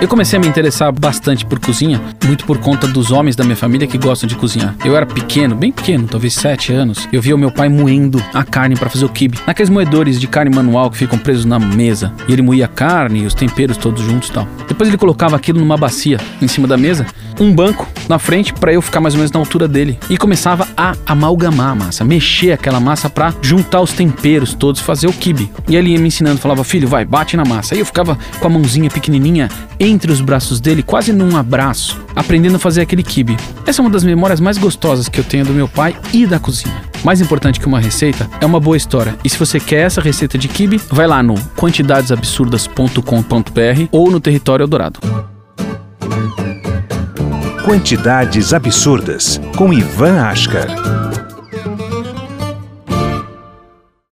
Eu comecei a me interessar bastante por cozinha, muito por conta dos homens da minha família que gostam de cozinhar. Eu era pequeno, bem pequeno, talvez 7 anos. Eu via o meu pai moendo a carne para fazer o kibe. Naqueles moedores de carne manual que ficam presos na mesa. E ele moía a carne e os temperos todos juntos e tal. Depois ele colocava aquilo numa bacia em cima da mesa, um banco na frente para eu ficar mais ou menos na altura dele. E começava a amalgamar a massa, mexer aquela massa para juntar os temperos todos, fazer o kibe. E ele ia me ensinando, falava, filho, vai, bate na massa. Aí eu ficava com a mãozinha pequenininha entre os braços dele, quase num abraço, aprendendo a fazer aquele kibe. Essa é uma das memórias mais gostosas que eu tenho do meu pai e da cozinha. Mais importante que uma receita é uma boa história. E se você quer essa receita de kibe, vai lá no quantidadesabsurdas.com.br ou no Território Eldorado. Quantidades Absurdas, com Ivan Ashkar.